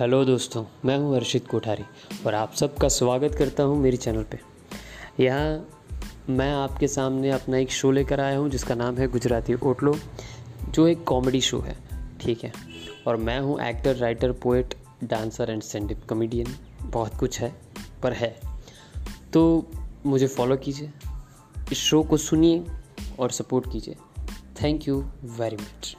Hello दोस्तों, मैं हूँ हर्षित कोठारी और आप सबका स्वागत करता हूँ मेरी चैनल पे। यहाँ मैं आपके सामने अपना एक शो लेकर आया हूँ, जिसका नाम है गुजराती ओटलो, जो एक कॉमेडी शो है, ठीक है? और मैं हूँ actor, writer, poet, dancer and stand comedian, बहुत कुछ है, पर है। तो मुझे फॉलो कीजिए, इस शो को सुनिए और सपोर्ट कीजिए। Thank you very much.